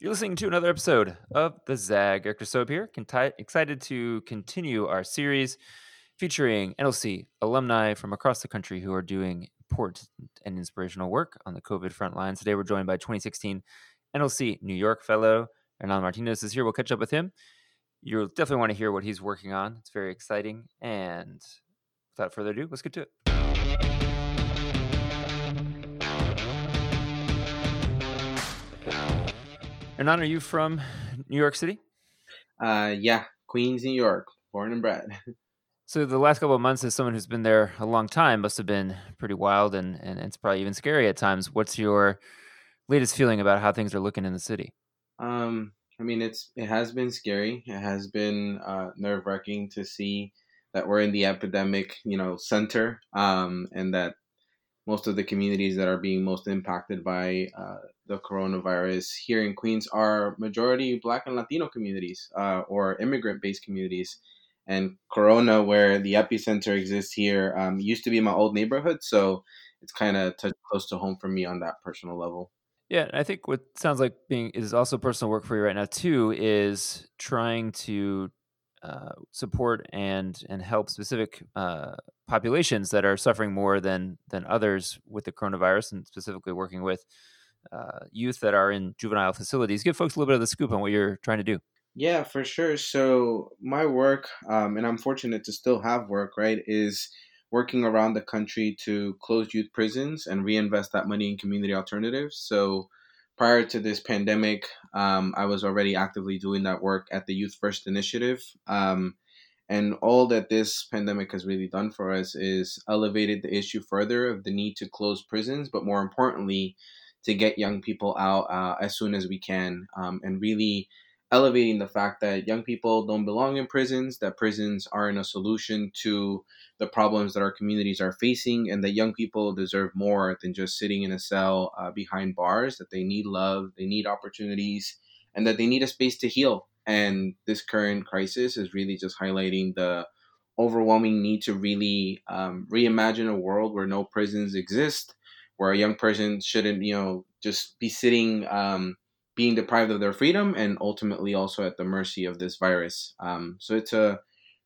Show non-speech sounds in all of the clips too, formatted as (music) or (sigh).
You're listening to another episode of the Zag. Eric Soap here. Conti- excited to continue our series featuring NLC alumni from across the country who are doing important and inspirational work on the COVID front lines. Today we're joined by 2016 NLC New York fellow Hernan Martinez is here. We'll catch up with him. You'll definitely want to hear what he's working on. It's very exciting. And without further ado, let's get to it. Hernan, are you from New York City? Uh, yeah, Queens, New York, born and bred. (laughs) So the last couple of months, as someone who's been there a long time, must have been pretty wild and, and it's probably even scary at times. What's your latest feeling about how things are looking in the city? Um, I mean, it's it has been scary. It has been uh, nerve wracking to see that we're in the epidemic, you know, center, um, and that most of the communities that are being most impacted by uh, the coronavirus here in Queens are majority Black and Latino communities uh, or immigrant based communities. And Corona, where the epicenter exists here, um, used to be my old neighborhood. So it's kind of close to home for me on that personal level. Yeah, I think what sounds like being is also personal work for you right now too is trying to uh, support and and help specific uh, populations that are suffering more than than others with the coronavirus, and specifically working with uh, youth that are in juvenile facilities. Give folks a little bit of the scoop on what you're trying to do. Yeah, for sure. So my work, um, and I'm fortunate to still have work, right, is working around the country to close youth prisons and reinvest that money in community alternatives. So prior to this pandemic, um, I was already actively doing that work at the Youth First Initiative. Um, and all that this pandemic has really done for us is elevated the issue further of the need to close prisons, but more importantly, to get young people out uh, as soon as we can um, and really elevating the fact that young people don't belong in prisons, that prisons aren't a solution to the problems that our communities are facing, and that young people deserve more than just sitting in a cell uh, behind bars, that they need love, they need opportunities, and that they need a space to heal. And this current crisis is really just highlighting the overwhelming need to really um, reimagine a world where no prisons exist, where a young person shouldn't, you know, just be sitting. Um, being deprived of their freedom and ultimately also at the mercy of this virus. Um, so it's a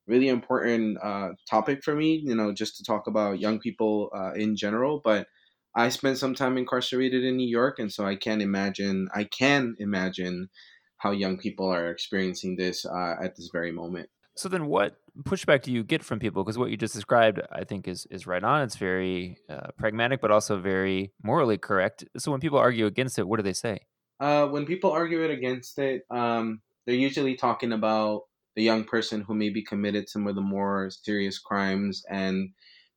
really important uh, topic for me, you know, just to talk about young people uh, in general. But I spent some time incarcerated in New York, and so I can imagine, I can imagine how young people are experiencing this uh, at this very moment. So then, what pushback do you get from people? Because what you just described, I think, is is right on. It's very uh, pragmatic, but also very morally correct. So when people argue against it, what do they say? Uh, when people argue it against it, um, they're usually talking about the young person who maybe committed some of the more serious crimes. And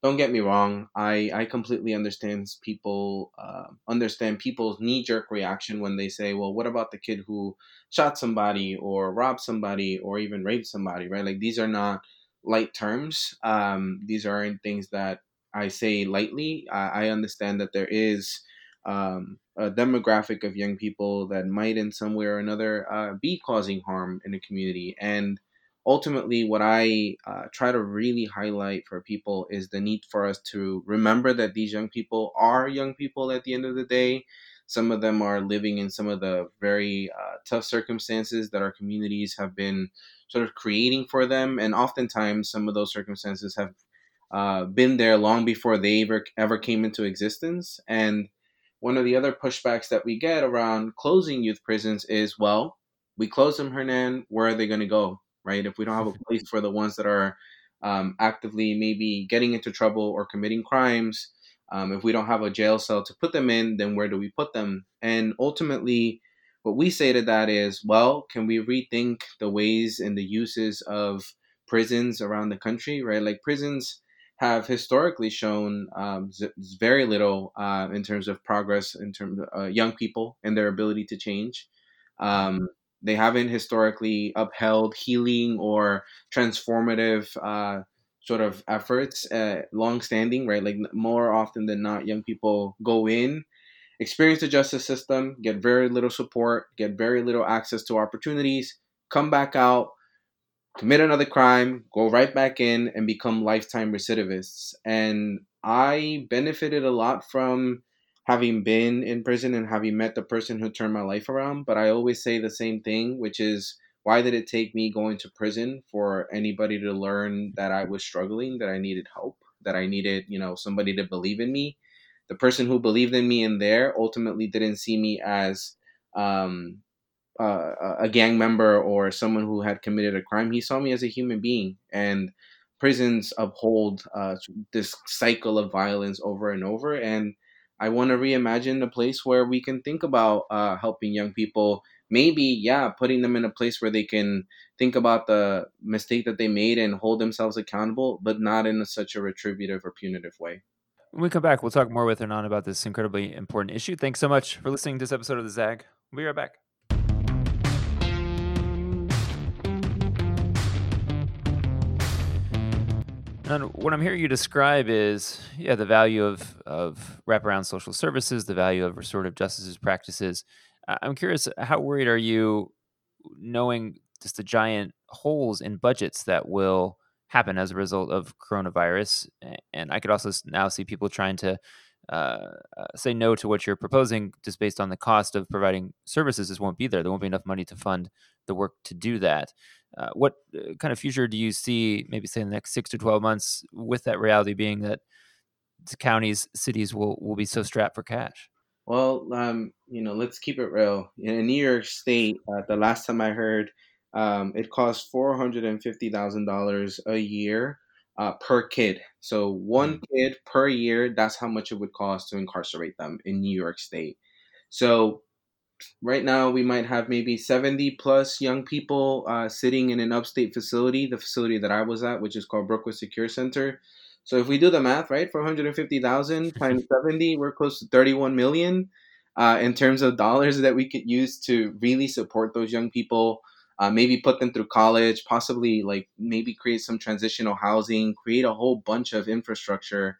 don't get me wrong, I, I completely understand people uh, understand people's knee jerk reaction when they say, well, what about the kid who shot somebody or robbed somebody or even raped somebody, right? Like these are not light terms. Um, these aren't things that I say lightly. I, I understand that there is um, a demographic of young people that might, in some way or another, uh, be causing harm in the community. And ultimately, what I uh, try to really highlight for people is the need for us to remember that these young people are young people at the end of the day. Some of them are living in some of the very uh, tough circumstances that our communities have been sort of creating for them. And oftentimes, some of those circumstances have uh, been there long before they ever, ever came into existence. And one of the other pushbacks that we get around closing youth prisons is, well, we close them, Hernan. Where are they going to go? Right? If we don't have a (laughs) place for the ones that are um, actively maybe getting into trouble or committing crimes, um, if we don't have a jail cell to put them in, then where do we put them? And ultimately, what we say to that is, well, can we rethink the ways and the uses of prisons around the country? Right? Like prisons have historically shown um, very little uh, in terms of progress in terms of uh, young people and their ability to change. Um, they haven't historically upheld healing or transformative uh, sort of efforts, uh, long-standing, right? Like more often than not, young people go in, experience the justice system, get very little support, get very little access to opportunities, come back out, commit another crime, go right back in, and become lifetime recidivists. And I benefited a lot from having been in prison and having met the person who turned my life around. But I always say the same thing, which is why did it take me going to prison for anybody to learn that I was struggling, that I needed help, that I needed, you know, somebody to believe in me? The person who believed in me in there ultimately didn't see me as um, uh, a gang member or someone who had committed a crime. He saw me as a human being, and prisons uphold uh, this cycle of violence over and over. And I want to reimagine a place where we can think about uh, helping young people. Maybe, yeah, putting them in a place where they can think about the mistake that they made and hold themselves accountable, but not in a, such a retributive or punitive way. When we come back, we'll talk more with Hernan about this incredibly important issue. Thanks so much for listening to this episode of The Zag. We'll be right back. And what I'm hearing you describe is, yeah, the value of of wraparound social services, the value of restorative justice practices. I'm curious, how worried are you, knowing just the giant holes in budgets that will happen as a result of coronavirus? And I could also now see people trying to uh, uh, say no to what you're proposing just based on the cost of providing services. Just won't be there. There won't be enough money to fund the work to do that. Uh, what uh, kind of future do you see, maybe say in the next six to 12 months, with that reality being that counties, cities will, will be so strapped for cash? Well, um, you know, let's keep it real. In New York State, uh, the last time I heard, um, it costs four hundred and fifty thousand dollars a year uh, per kid. So one mm. kid per year. That's how much it would cost to incarcerate them in New York State. So right now we might have maybe 70 plus young people uh, sitting in an upstate facility the facility that i was at which is called brookwood secure center. So if we do the math right 450000 (laughs) times 70 we're close to 31 million uh, in terms of dollars that we could use to really support those young people uh, maybe put them through college possibly like maybe create some transitional housing create a whole bunch of infrastructure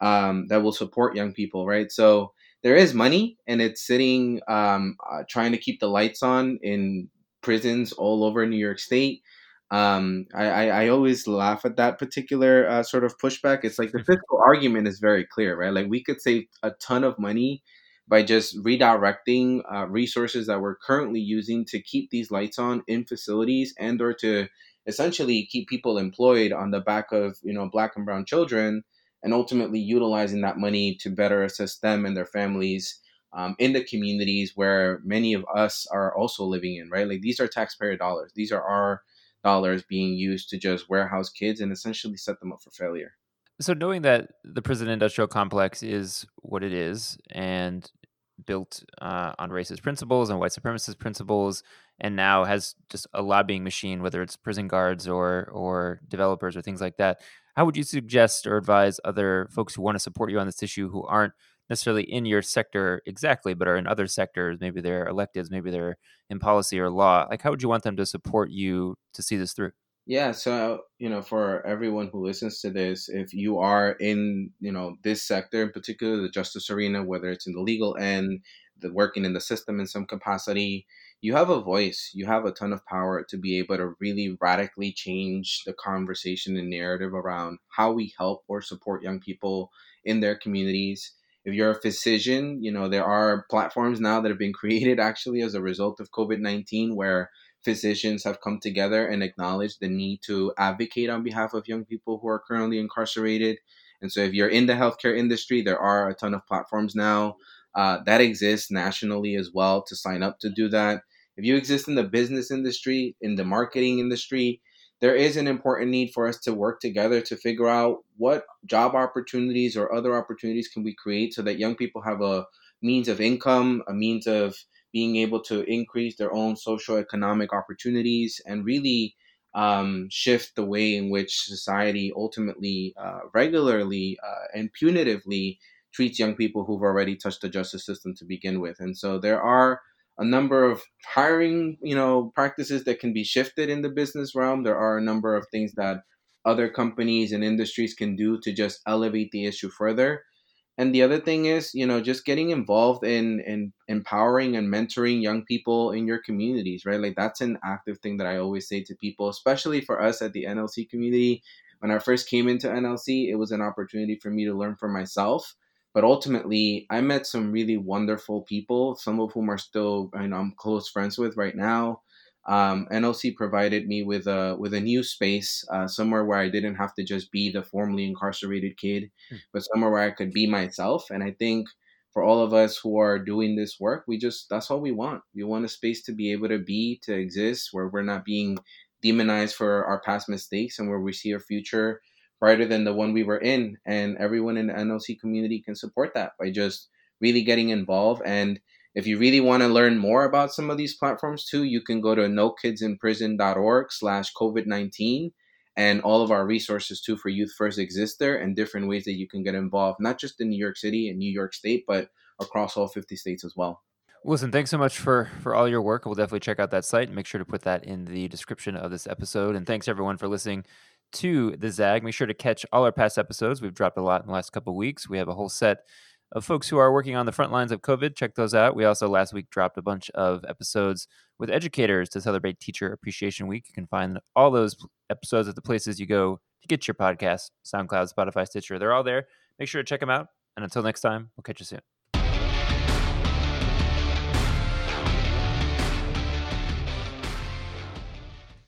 um, that will support young people right? So there is money and it's sitting um, uh, trying to keep the lights on in prisons all over New York State. Um, I, I, I, always laugh at that particular uh, sort of pushback. It's like the (laughs) fiscal argument is very clear, right? Like we could save a ton of money by just redirecting uh, resources that we're currently using to keep these lights on in facilities and or to essentially keep people employed on the back of you know black and brown children and ultimately utilizing that money to better assist them and their families um, in the communities where many of us are also living in, right? Like these are taxpayer dollars. These are our dollars being used to just warehouse kids and essentially set them up for failure. So, knowing that the prison industrial complex is what it is and built uh, on racist principles and white supremacist principles, and now has just a lobbying machine, whether it's prison guards or or developers or things like that, how would you suggest or advise other folks who want to support you on this issue who aren't necessarily in your sector exactly, but are in other sectors? Maybe they're electeds, maybe they're in policy or law. Like, how would you want them to support you to see this through? Yeah, so you know, for everyone who listens to this, if you are in you know this sector, in particular the justice arena, whether it's in the legal end, the working in the system in some capacity, you have a voice, you have a ton of power to be able to really radically change the conversation and narrative around how we help or support young people in their communities. If you're a physician, you know, there are platforms now that have been (laughs) created actually as a result of COVID 19 where physicians have come together and acknowledged the need to advocate on behalf of young people who are currently incarcerated. And so, if you're in the healthcare industry, there are a ton of platforms now uh, that exists nationally as well to sign up to do that. If you exist in the business industry, in the marketing industry, there is an important need for us to work together to figure out what job opportunities or other opportunities can we create so that young people have a means of income, a means of being able to increase their own social economic opportunities and really um, shift the way in which society ultimately, uh, regularly, uh, and punitively treats young people who've already touched the justice system to begin with. And so there are a number of hiring, you know, practices that can be shifted in the business realm. There are a number of things that other companies and industries can do to just elevate the issue further. And the other thing is, you know, just getting involved in in empowering and mentoring young people in your communities, right? Like that's an active thing that I always say to people, especially for us at the NLC community. When I first came into NLC, it was an opportunity for me to learn for myself But ultimately, I met some really wonderful people, some of whom are still you know, I'm close friends with right now. Um, NLC provided me with a with a new space, uh, somewhere where I didn't have to just be the formerly incarcerated kid, mm. but somewhere where I could be myself. And I think for all of us who are doing this work, we just that's all we want. We want a space to be able to be, to exist, where we're not being demonized for our past mistakes and where we see a future brighter than the one we were in. And everyone in the NLC community can support that by just really getting involved. And if you really want to learn more about some of these platforms too, you can go to nokidsinprison.org slash COVID-19 and all of our resources too for Youth First exist there and different ways that you can get involved, not just in New York City and New York State, but across all 50 states as well. Listen, thanks so much for for all your work. We'll definitely check out that site make sure to put that in the description of this episode. And thanks everyone for listening to the Zag. Make sure to catch all our past episodes. We've dropped a lot in the last couple weeks. We have a whole set of folks who are working on the front lines of COVID. Check those out. We also last week dropped a bunch of episodes with educators to celebrate Teacher Appreciation Week. You can find all those episodes at the places you go to get your podcast SoundCloud, Spotify, Stitcher. They're all there. Make sure to check them out. And until next time, we'll catch you soon.